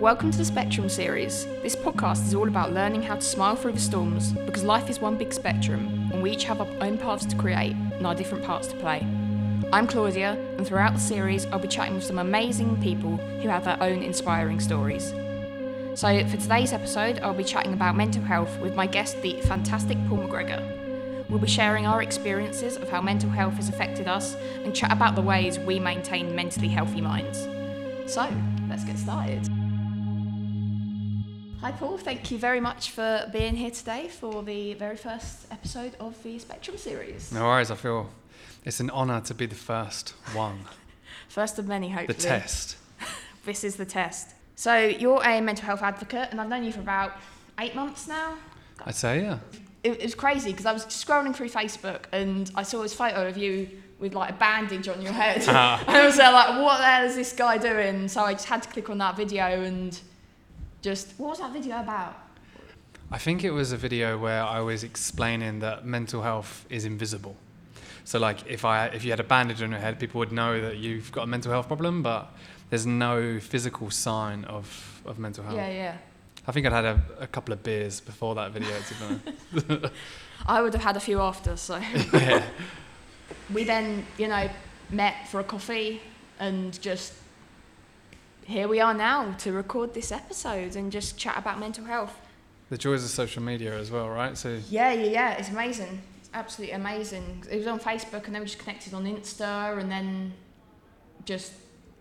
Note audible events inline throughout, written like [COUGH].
Welcome to the Spectrum series. This podcast is all about learning how to smile through the storms because life is one big spectrum and we each have our own paths to create and our different parts to play. I'm Claudia, and throughout the series, I'll be chatting with some amazing people who have their own inspiring stories. So, for today's episode, I'll be chatting about mental health with my guest, the fantastic Paul McGregor. We'll be sharing our experiences of how mental health has affected us and chat about the ways we maintain mentally healthy minds. So, let's get started. Hi, Paul. Thank you very much for being here today for the very first episode of the Spectrum series. No worries. I feel it's an honour to be the first one. [LAUGHS] First of many, hopefully. The test. [LAUGHS] This is the test. So, you're a mental health advocate, and I've known you for about eight months now. I'd say, yeah. It, it was crazy because I was scrolling through Facebook and I saw this photo of you with like a bandage on your head. Ah. and [LAUGHS] I was there like, what the hell is this guy doing? So I just had to click on that video and just, what was that video about? I think it was a video where I was explaining that mental health is invisible. So, like, if I if you had a bandage on your head, people would know that you've got a mental health problem, but there's no physical sign of, of mental health. Yeah, yeah. I think I'd had a, a couple of beers before that video, to be. [LAUGHS] I would have had a few after, so. [LAUGHS] [LAUGHS] yeah. we then, you know, met for a coffee and just here we are now to record this episode and just chat about mental health. The joys of social media as well, right? So, Yeah, yeah, yeah. It's amazing. It's absolutely amazing. It was on Facebook and then we just connected on Insta and then just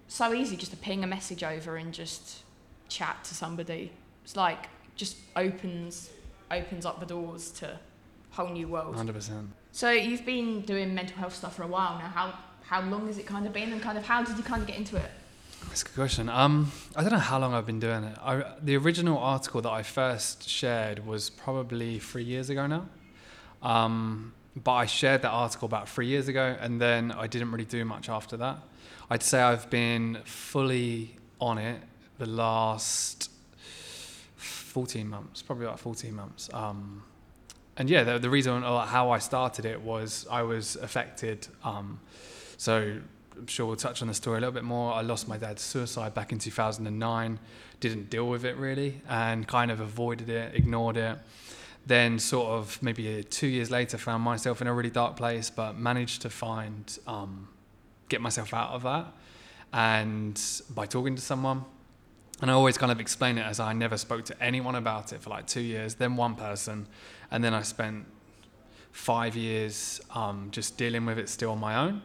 so easy just to ping a message over and just chat to somebody. It's like just opens opens up the doors to a whole new world. 100%. So you've been doing mental health stuff for a while now. How how long has it kind of been and kind of how did you kind of get into it? That's a good question. Um, I don't know how long I've been doing it. I, the original article that I first shared was probably three years ago now. Um, but I shared that article about three years ago, and then I didn't really do much after that. I'd say I've been fully on it the last 14 months, probably about 14 months. Um, and yeah, the, the reason uh, how I started it was I was affected. Um, so I'm sure we'll touch on the story a little bit more. I lost my dad to suicide back in 2009, didn't deal with it really, and kind of avoided it, ignored it. Then, sort of maybe two years later, found myself in a really dark place, but managed to find, um, get myself out of that. And by talking to someone, and I always kind of explain it as I never spoke to anyone about it for like two years, then one person, and then I spent five years um, just dealing with it still on my own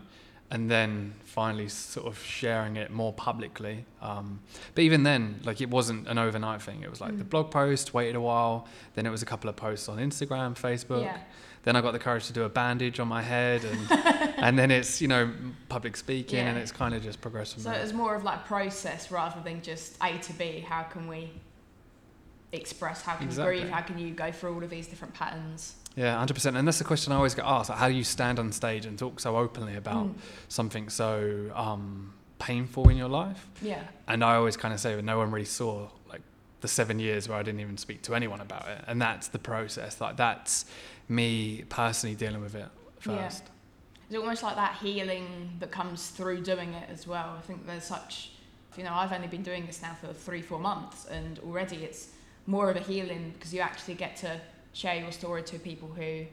and then finally sort of sharing it more publicly. Um, but even then, like it wasn't an overnight thing. It was like the Mm. blog post, waited a while, then it was a couple of posts on Instagram, Facebook. Yeah. Then I got the courage to do a bandage on my head, and [LAUGHS] and then it's you know public speaking, and it's kind of just progressed from So there. it was more of like process rather than just A to B. How can we express? How can Exactly. you breathe? How can you go through all of these different patterns? Yeah, hundred percent. And that's the question I always get asked: like, how do you stand on stage and talk so openly about Mm. something so um, painful in your life? Yeah. And I always kind of say that no one really saw like the seven years where I didn't even speak to anyone about it, and that's the process. Like that's me personally dealing with it Yeah. first. It's almost like that healing that comes through doing it as well. I think there's such, you know, I've only been doing this now for three, four months, and already it's more of a healing because you actually get to share your story to people who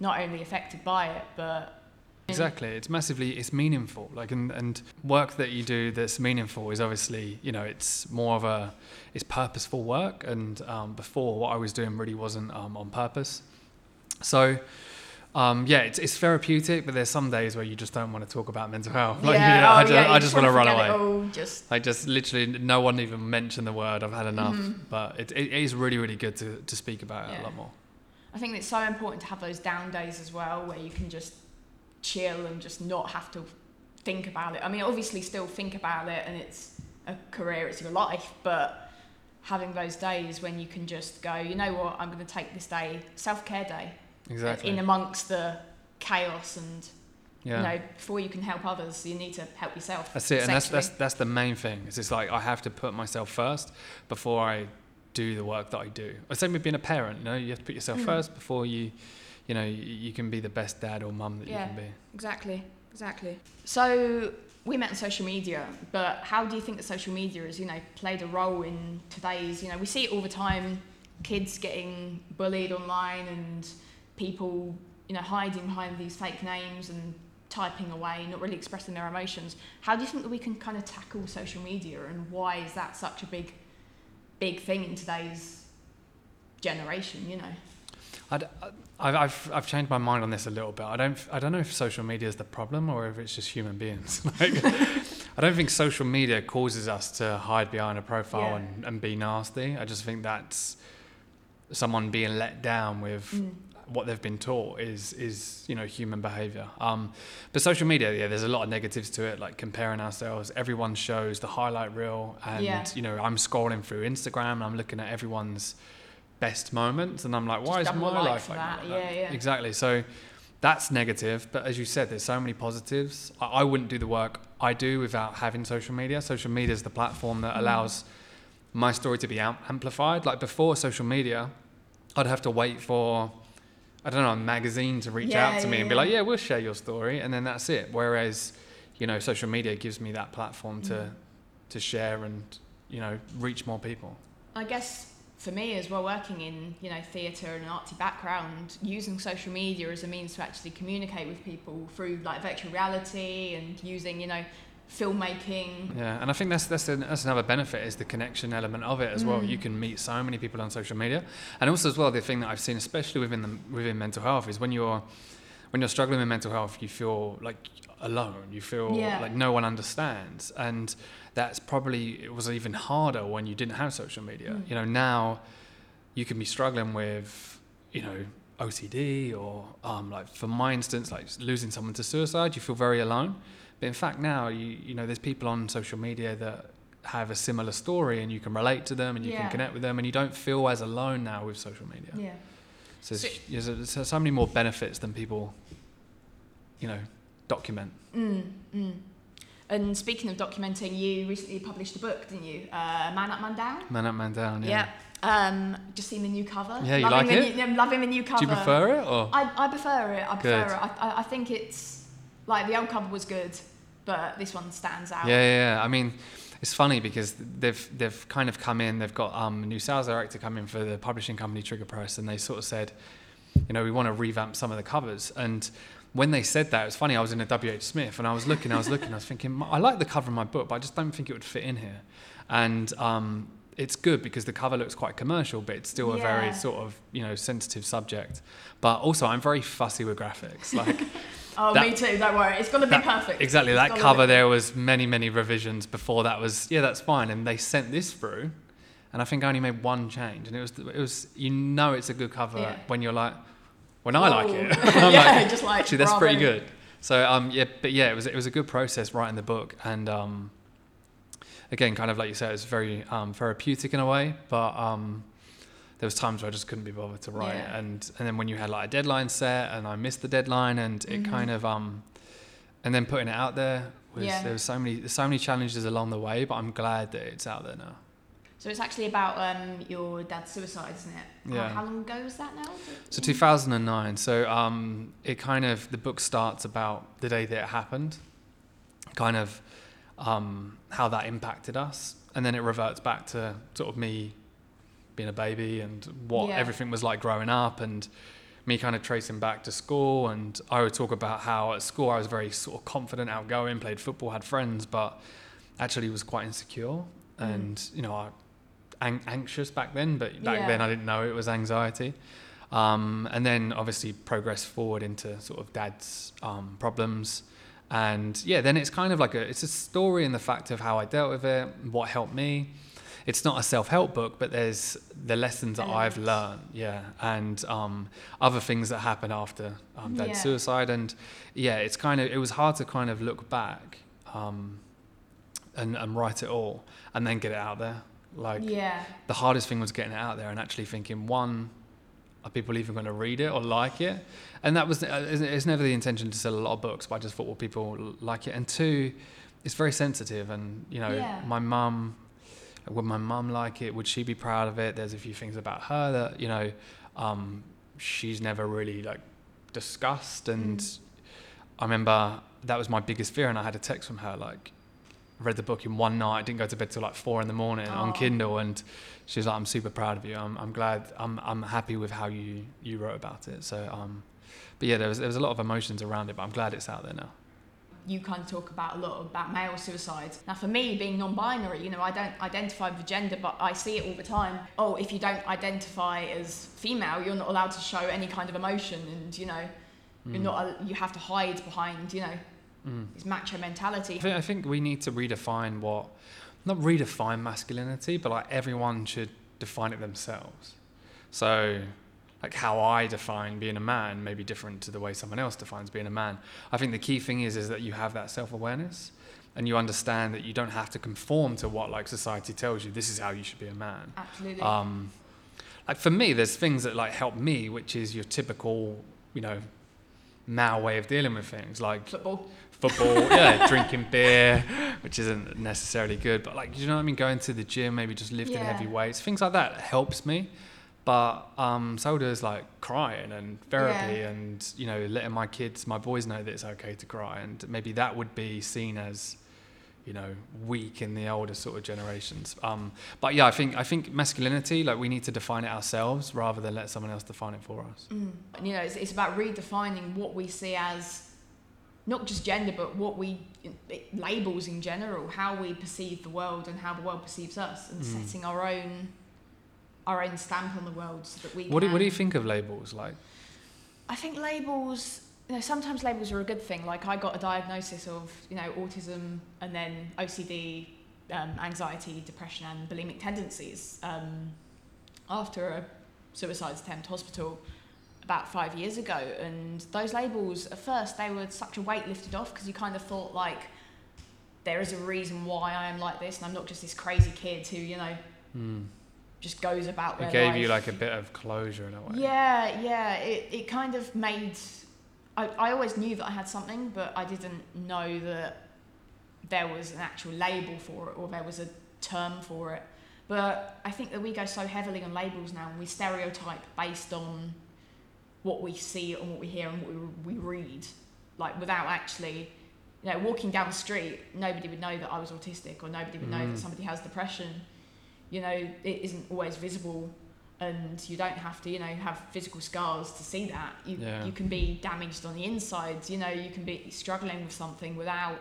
not only affected by it, but Exactly, it's massively it's meaningful. Like and, and work that you do that's meaningful is obviously you know it's more of a it's purposeful work. And um, before what I was doing really wasn't um, on purpose. So um, yeah, it's, it's therapeutic, but there's some days where you just don't want to talk about mental health. [LAUGHS] Like, yeah, you know, I oh, just, yeah, I just want to run away. It all, just Like just literally, no one even mentioned the word. I've had enough. Mhm. But it, it is really, really good to, to speak about it Yeah. a lot more. I think it's so important to have those down days as well, where you can just chill and just not have to think about it. I mean, obviously, still think about it, and it's a career, it's your life, but having those days when you can just go, you know what, I'm going to take this day, self care day, Exactly. in amongst the chaos and. yeah. You know, before you can help others, you need to help yourself. That's it, and that's that's that's the main thing. It's just like I have to put myself first before I do the work that I do. the same with being a parent. You know, you have to put yourself Mm. first before you, you know, you, you can be the best dad or mum that Yeah. you can be. Exactly, exactly. So we met on social media, but how do you think that social media has, you know, played a role in today's, you know, we see it all the time, kids getting bullied online and people, you know, hiding behind these fake names and typing away, not really expressing their emotions. How do you think that we can kind of tackle social media and why is that such a big, big thing in today's generation, you know? I'd, I've, I've changed my mind on this a little bit. I don't I don't know if social media is the problem or if it's just human beings. [LAUGHS] like, I don't think social media causes us to hide behind a profile Yeah. and, and be nasty. I just think that's someone being let down with Mm. What they've been taught is is you know human behavior. Um, but social media, yeah, there's a lot of negatives to it, like comparing ourselves. Everyone shows the highlight reel, and Yeah. you know I'm scrolling through Instagram and I'm looking at everyone's best moments, and I'm like, why Just is my life like that, that? yeah, yeah. Exactly. So that's negative, but as you said, there's so many positives. I, I wouldn't do the work I do without having social media. Social media is the platform that Mm. allows my story to be am- amplified. Like before social media, I'd have to wait for I don't know a magazine to reach Yeah, out to me yeah, and be like, yeah, we'll share your story, and then that's it. Whereas, you know, social media gives me that platform to Mm. to share and you know reach more people. I guess for me as well, working in you know theatre and an artsy background, using social media as a means to actually communicate with people through like virtual reality and using you know filmmaking. Yeah, and I think that's that's, an, that's another benefit is the connection element of it as well. Mm. You can meet so many people on social media, and also as well the thing that I've seen, especially within the within mental health, is when you're when you're struggling with mental health, you feel like alone. You feel Yeah. like no one understands, and that's probably it was even harder when you didn't have social media. Mm. You know, now you can be struggling with you know OCD or um, like for my instance, like losing someone to suicide. You feel very alone. But in fact, now you you know there's people on social media that have a similar story, and you can relate to them, and you Yeah. can connect with them, and you don't feel as alone now with social media. Yeah. So So- there's, there's, there's so many more benefits than people, you know, document. Mm, mm. And speaking of documenting, you recently published a book, didn't you? Uh, Man Up, Man Down. Man up, man down. Yeah. Um, just seen the new cover. Yeah, you loving like it? New, I'm loving the new cover. Do you prefer it or? I, I prefer it. I prefer Good. it. I, I, I think it's like the old cover was good, but this one stands out. Yeah, yeah, yeah. I mean, it's funny because they've they've kind of come in. They've got um, a new sales director come in for the publishing company Trigger Press, and they sort of said, you know, we want to revamp some of the covers. And when they said that, it was funny. I was in a WH Smith, and I was looking, I was looking, I was thinking, I like the cover of my book, but I just don't think it would fit in here. And um, it's good because the cover looks quite commercial, but it's still a very sort of you know sensitive subject. But also, I'm very fussy with graphics, like. [LAUGHS] Oh, That- me too. Don't worry. It's gonna be That- perfect. Exactly. It's That cover be- there was many, many revisions before that was yeah, that's fine. And they sent this through, and I think I only made one change, and it was it was you know it's a good cover Yeah. when you're like when I like it. [LAUGHS] [LAUGHS] I'm yeah, like just like actually that's bravo. pretty good. So um yeah, but yeah, it was it was a good process writing the book, and um again, kind of like you said, it's very um, therapeutic in a way, but um there was times where I just couldn't be bothered to write, Yeah. and and then when you had like a deadline set, and I missed the deadline, and it Mhm. kind of um and then putting it out there was Yeah. there was so many so many challenges along the way, but I'm glad that it's out there now. So it's actually about um, your dad's suicide, isn't it? Yeah. How, how long ago was that now? So 2009. So um, it kind of the book starts about the day that it happened, kind of um, how that impacted us, and then it reverts back to sort of me being a baby and what Yeah. everything was like growing up, and me kind of tracing back to school. And I would talk about how at school I was very sort of confident, outgoing, played football, had friends, but actually was quite insecure, Mm. and you know I an- anxious back then, but back Yeah. then I didn't know it was anxiety. Um, and then obviously progress forward into sort of dad's um, problems. And yeah, then it's kind of like a it's a story in the fact of how I dealt with it, what helped me. It's not a self-help book, but there's the lessons that I've learned, yeah, and um, other things that happen after um, dad's Yeah. suicide. And yeah, it's kind of it was hard to kind of look back um, and, and write it all and then get it out there. Like yeah. the hardest thing was getting it out there and actually thinking one are people even going to read it or like it and that was uh, it's it's never the intention to sell a lot of books but i just thought well people like it and two it's very sensitive and you know Yeah. my mum would my mum like it would she be proud of it there's a few things about her that you know um, she's never really like discussed and Mm. i remember that was my biggest fear. And I had a text from her like, read the book in one night. Didn't go to bed till like four in the morning on Oh. Kindle, and she was like, "I'm super proud of you. I'm, I'm glad. I'm, I'm happy with how you, you wrote about it." So, um, but yeah, there was there was a lot of emotions around it, but I'm glad it's out there now. You kind of talk about a lot about male suicides. Now, for me, being non-binary, you know, I don't identify with gender, but I see it all the time. Oh, if you don't identify as female, you're not allowed to show any kind of emotion, and you know, you're Mm. not. You have to hide behind, you know, Mm. this macho mentality. I think, I think we need to redefine what, not redefine masculinity, but like everyone should define it themselves. So, like how I define being a man may be different to the way someone else defines being a man. I think the key thing is is that you have that self awareness, and you understand that you don't have to conform to what like society tells you. This is how you should be a man. Absolutely. Um, like for me, there's things that like help me, which is your typical, you know, male way of dealing with things, like Football. football, yeah, [LAUGHS] drinking beer, which isn't necessarily good, but like, you know what I mean? Going to the gym, maybe just lifting Yeah. heavy weights, things like that helps me. But um, so like crying and therapy Yeah. and, you know, letting my kids, my boys know that it's okay to cry. And maybe that would be seen as, you know, weak in the older sort of generations. Um, but yeah, I think, I think masculinity, like we need to define it ourselves rather than let someone else define it for us. Mm. You know, it's, it's about redefining what we see as not just gender, but what we labels in general, how we perceive the world and how the world perceives us, and Mm. setting our own our own stamp on the world so that we. What do, what do you think of labels? Like, I think labels. You know, sometimes labels are a good thing. Like I got a diagnosis of you know autism and then OCD, um, anxiety, depression, and bulimic tendencies um, after a suicide attempt hospital about five years ago. And those labels, at first, they were such a weight lifted off because you kind of thought like there is a reason why I am like this, and I'm not just this crazy kid who you know hmm. Just goes about it gave life. you like a bit of closure in a way. Yeah, yeah. It, it kind of made. I, I always knew that I had something, but I didn't know that there was an actual label for it or there was a term for it. But I think that we go so heavily on labels now and we stereotype based on what we see and what we hear and what we, we read. Like without actually, you know, walking down the street, nobody would know that I was autistic or nobody would know Mm. that somebody has depression. You know, it isn't always visible and you don't have to you know have physical scars to see that you Yeah. you can be damaged on the insides you know you can be struggling with something without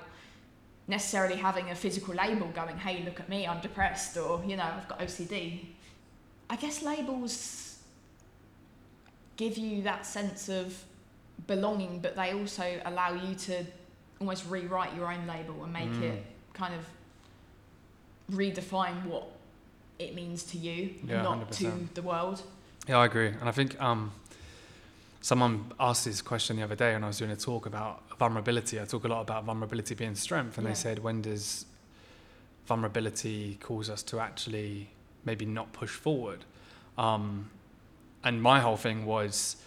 necessarily having a physical label going hey look at me I'm depressed or you know I've got OCD I guess labels give you that sense of belonging but they also allow you to almost rewrite your own label and make Mm. it kind of redefine what it means to you Yeah, not to 100%. the world Yeah, I agree. And I think um, someone asked this question the other day when I was doing a talk about vulnerability. I talk a lot about vulnerability being strength, and Yeah. they said, when does vulnerability cause us to actually maybe not push forward? Um, and my whole thing was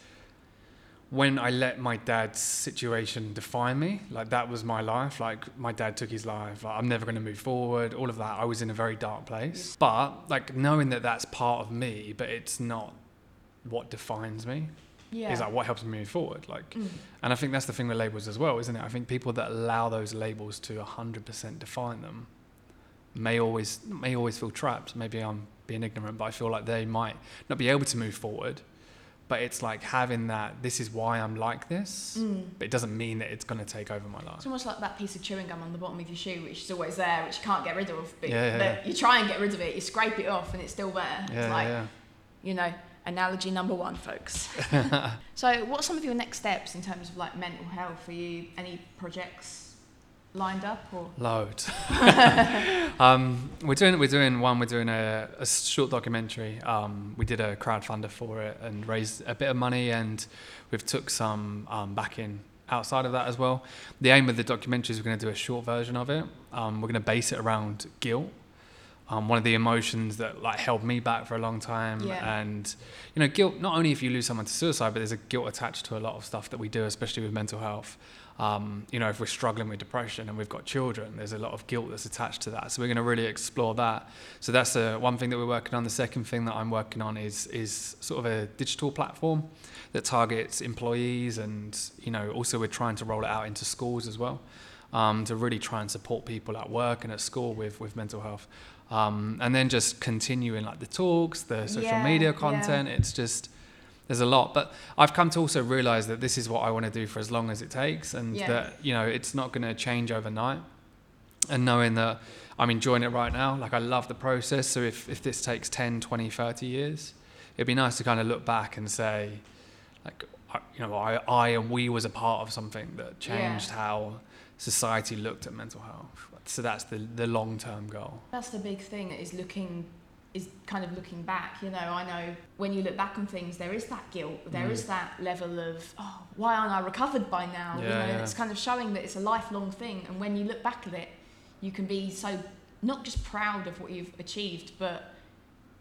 when I let my dad's situation define me, like that was my life. Like my dad took his life. Like, I'm never going to move forward. All of that. I was in a very dark place. But like knowing that that's part of me, but it's not what defines me. yeah Is like what helps me move forward. Like, Mm. and I think that's the thing with labels as well, isn't it? I think people that allow those labels to 100% define them may always may always feel trapped. Maybe I'm being ignorant, but I feel like they might not be able to move forward. But it's like having that. This is why I'm like this. Mm. But it doesn't mean that it's going to take over my life. It's almost like that piece of chewing gum on the bottom of your shoe, which is always there, which you can't get rid of. But, Yeah, yeah, you try and get rid of it, you scrape it off, and it's still there. Yeah, it's like, yeah. you know, analogy number one, folks. [LAUGHS] so, what are some of your next steps in terms of like mental health? for you any projects lined up or? Loads. [LAUGHS] [LAUGHS] um, we're doing we're doing one. We're doing a, a short documentary. Um, we did a crowdfunder for it and raised a bit of money, and we've took some um, backing outside of that as well. The aim of the documentary is we're going to do a short version of it. Um, we're going to base it around guilt. Um, one of the emotions that like held me back for a long time, Yeah. and you know, guilt. Not only if you lose someone to suicide, but there's a guilt attached to a lot of stuff that we do, especially with mental health. Um, you know, if we're struggling with depression and we've got children, there's a lot of guilt that's attached to that. So we're going to really explore that. So that's uh, one thing that we're working on. The second thing that I'm working on is is sort of a digital platform that targets employees, and you know, also we're trying to roll it out into schools as well um, to really try and support people at work and at school with with mental health. Um, and then just continuing like the talks, the social Yeah, media yeah. content. It's just there's a lot, but I've come to also realize that this is what I want to do for as long as it takes, and Yeah. that you know it's not going to change overnight. And knowing that I'm enjoying it right now, like I love the process. So if if this takes 10, 20, 30 years, it'd be nice to kind of look back and say, like you know, I I and we was a part of something that changed how society looked at mental health. So that's the the long term goal. That's the big thing is looking is kind of looking back. You know, I know when you look back on things, there is that guilt. There is Mm. that level of oh, why aren't I recovered by now? you know, yeah. it's kind of showing that it's a lifelong thing. And when you look back at it, you can be so not just proud of what you've achieved, but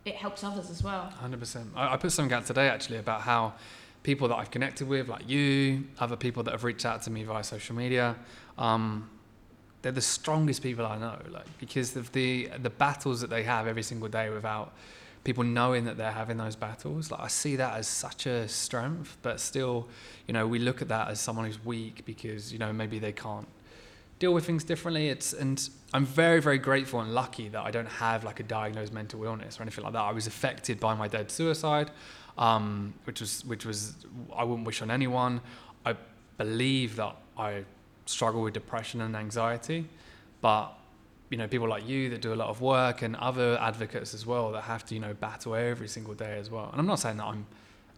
it helps others as well. Hundred percent. I, I put something out today actually about how people that I've connected with, like you, other people that have reached out to me via social media, um, they're the strongest people I know. Like because of the the battles that they have every single day without people knowing that they're having those battles. Like I see that as such a strength, but still, you know, we look at that as someone who's weak because you know maybe they can't deal with things differently. It's and I'm very very grateful and lucky that I don't have like a diagnosed mental illness or anything like that. I was affected by my dad's suicide, um, which was which was I wouldn't wish on anyone. I believe that I struggle with depression and anxiety, but you know people like you that do a lot of work and other advocates as well that have to you know battle every single day as well. And I'm not saying that I'm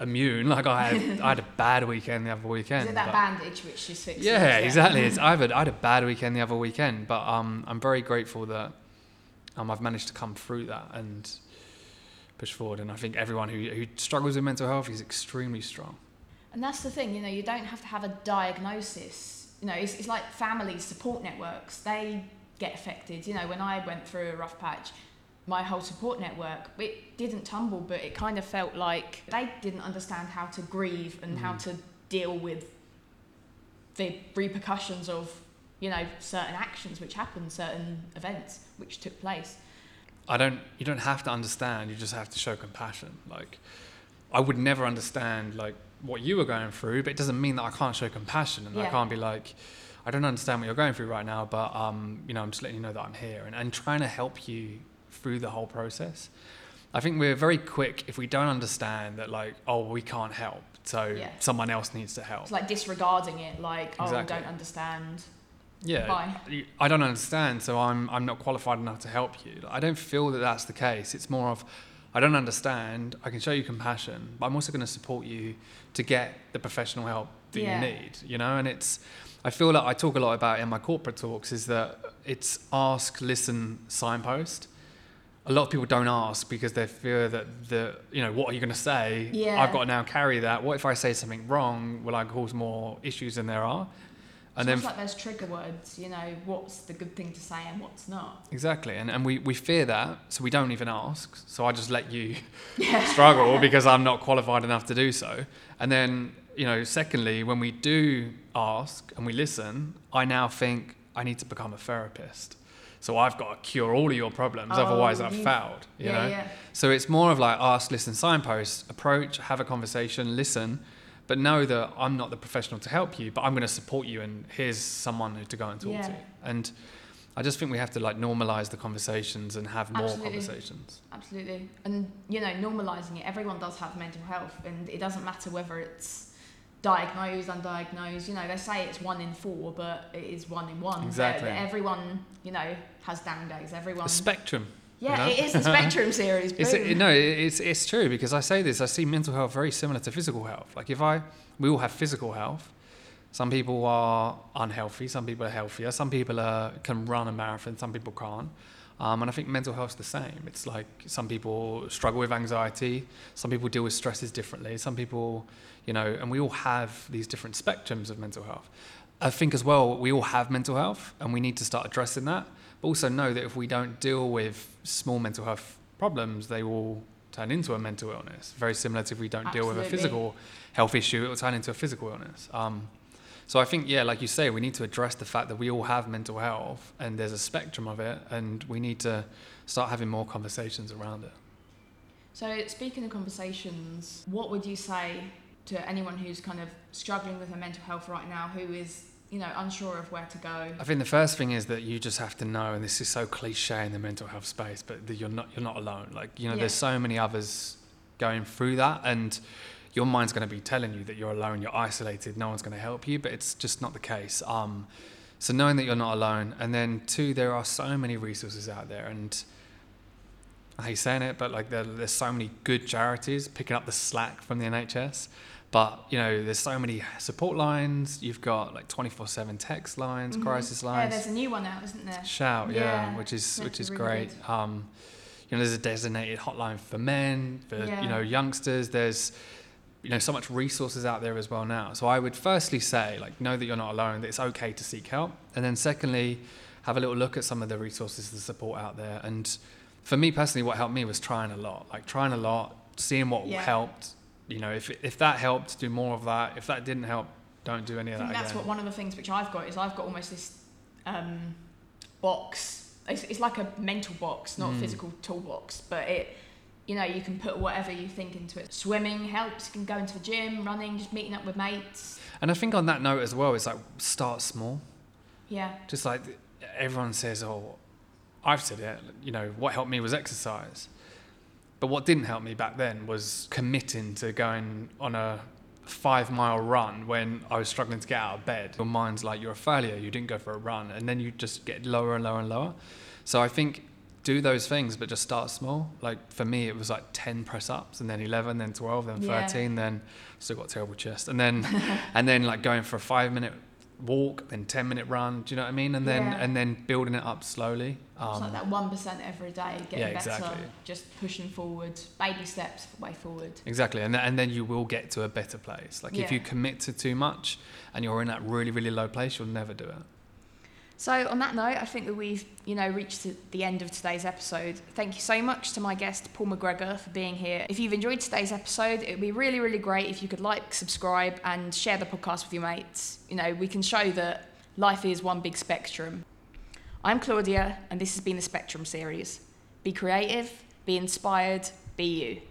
immune. Like I had [LAUGHS] I had a bad weekend the other weekend. is it that bandage which is fixing? yeah, exactly. It's [LAUGHS] I had, I had a bad weekend the other weekend, but um, I'm very grateful that um, I've managed to come through that and push forward. And I think everyone who, who struggles with mental health is extremely strong. And that's the thing, you know, you don't have to have a diagnosis. You know, it's, it's like families, support networks, they get affected. You know, when I went through a rough patch, my whole support network, it didn't tumble, but it kind of felt like they didn't understand how to grieve and how Mm. to deal with the repercussions of, you know, certain actions which happened, certain events which took place. I don't. You don't have to understand. You just have to show compassion. Like, I would never understand like what you were going through, but it doesn't mean that I can't show compassion and I can't be like, I don't understand what you're going through right now, but um, you know, I'm just letting you know that I'm here and, and trying to help you through the whole process. I think we're very quick if we don't understand that like, oh, we can't help, so Yeah. someone else needs to help. It's like disregarding it, like, oh, I don't understand. Yeah, Bye. I don't understand, so I'm I'm not qualified enough to help you. I don't feel that that's the case. It's more of I don't understand. I can show you compassion, but I'm also going to support you to get the professional help that Yeah. you need. You know, and it's I feel like I talk a lot about in my corporate talks is that it's ask, listen, signpost. A lot of people don't ask because they fear that the you know what are you going to say? Yeah. I've got to now carry that. What if I say something wrong? Will I cause more issues than there are? And then like those trigger words, you know, what's the good thing to say and what's not. Exactly, and and we, we fear that, so we don't even ask. So I just let you [LAUGHS] Yeah. [LAUGHS] struggle because I'm not qualified enough to do so. And then you know, secondly, when we do ask and we listen, I now think I need to become a therapist. So I've got to cure all of your problems, Oh, otherwise I've failed. You yeah, know. yeah. So it's more of like ask, listen, signpost, approach, have a conversation, listen, but know that I'm not the professional to help you, but I'm going to support you, and here's someone who to go and talk Yeah. to. And I just think we have to like normalize the conversations and have more Absolutely. conversations. Absolutely. And, you know, normalising it, everyone does have mental health and it doesn't matter whether it's diagnosed, undiagnosed. You know, they say it's one in four, but it is one in one. Exactly. That Everyone, you know, has down days. Everyone. A spectrum. Yeah, you know? it is the spectrum series. [LAUGHS] It's boom. no, it's it's true because I say this. I see mental health very similar to physical health. Like if I, we all have physical health. Some people are unhealthy. Some people are healthier. Some people are, can run a marathon. Some people can't. Um, and I think mental health's the same. It's like some people struggle with anxiety. Some people deal with stresses differently. Some people, you know, and we all have these different spectrums of mental health. I think as well, we all have mental health, and we need to start addressing that. But also know that if we don't deal with small mental health problems, they will turn into a mental illness. Very similar to if we don't deal with a physical health issue, it will turn into a physical illness. Um, So I think, yeah, like you say, we need to address the fact that we all have mental health and there's a spectrum of it, and we need to start having more conversations around it. So, speaking of conversations, what would you say to anyone who's kind of struggling with their mental health right now, who is, you know, unsure of where to go? I think the first thing is that you just have to know, and this is so cliche in the mental health space, but that you're not you're not alone. Like you know, Yeah. there's so many others going through that, and your mind's going to be telling you that you're alone, you're isolated, no one's going to help you, but it's just not the case. Um, so knowing that you're not alone, and then two, there are so many resources out there, and I hate saying it, but like there, there's so many good charities picking up the slack from the NHS. But you know, there's so many support lines. You've got like 24/7 text lines, Mhm. crisis Yeah, lines. there's a new one out, isn't there? Shout, yeah, Yeah, which is which is really great. Um, you know, there's a designated hotline for men, for Yeah. you know youngsters. There's you know so much resources out there as well now. So I would firstly say like know that you're not alone. That it's okay to seek help, and then secondly, have a little look at some of the resources, the support out there. And for me personally, what helped me was trying a lot, like trying a lot, seeing what Yeah. helped. You know, if if that helped, do more of that. If that didn't help, don't do any I of think that that's again. what one of the things which I've got is I've got almost this um, box. It's, it's like a mental box, not a Mm. physical toolbox, but it, you know, you can put whatever you think into it. Swimming helps. You can go into the gym, running, just meeting up with mates. and I think on that note as well, it's like start small. Yeah, just like everyone says, oh, I've said it, you know, what helped me was exercise. But what didn't help me back then was committing to going on a five mile run when I was struggling to get out of bed. Your mind's like, you're a failure, you didn't go for a run. And then you just get lower and lower and lower. So I think do those things, but just start small. Like for me, it was like 10 press ups and then 11, then 12, then Yeah. 13, then still got terrible chest. And then, [LAUGHS] and then like going for a five minute walk, then 10 minute run. Do you know what I mean? And then, Yeah. and then building it up slowly. it's like Um, that one percent every day, getting Yeah, better, exactly. just pushing forward, baby steps way forward. Exactly, and, th- and then you will get to a better place. Like if you commit to too much and you're in that really, really low place, you'll never do it. So on that note, I think that we've you know reached the- end of today's episode. Thank you so much to my guest Paul McGregor for being here. If you've enjoyed today's episode, it would be really really great if you could like, subscribe, and share the podcast with your mates. You know we can show that life is one big spectrum. I'm Claudia, and this has been the Spectrum series. Be creative, be inspired, be you.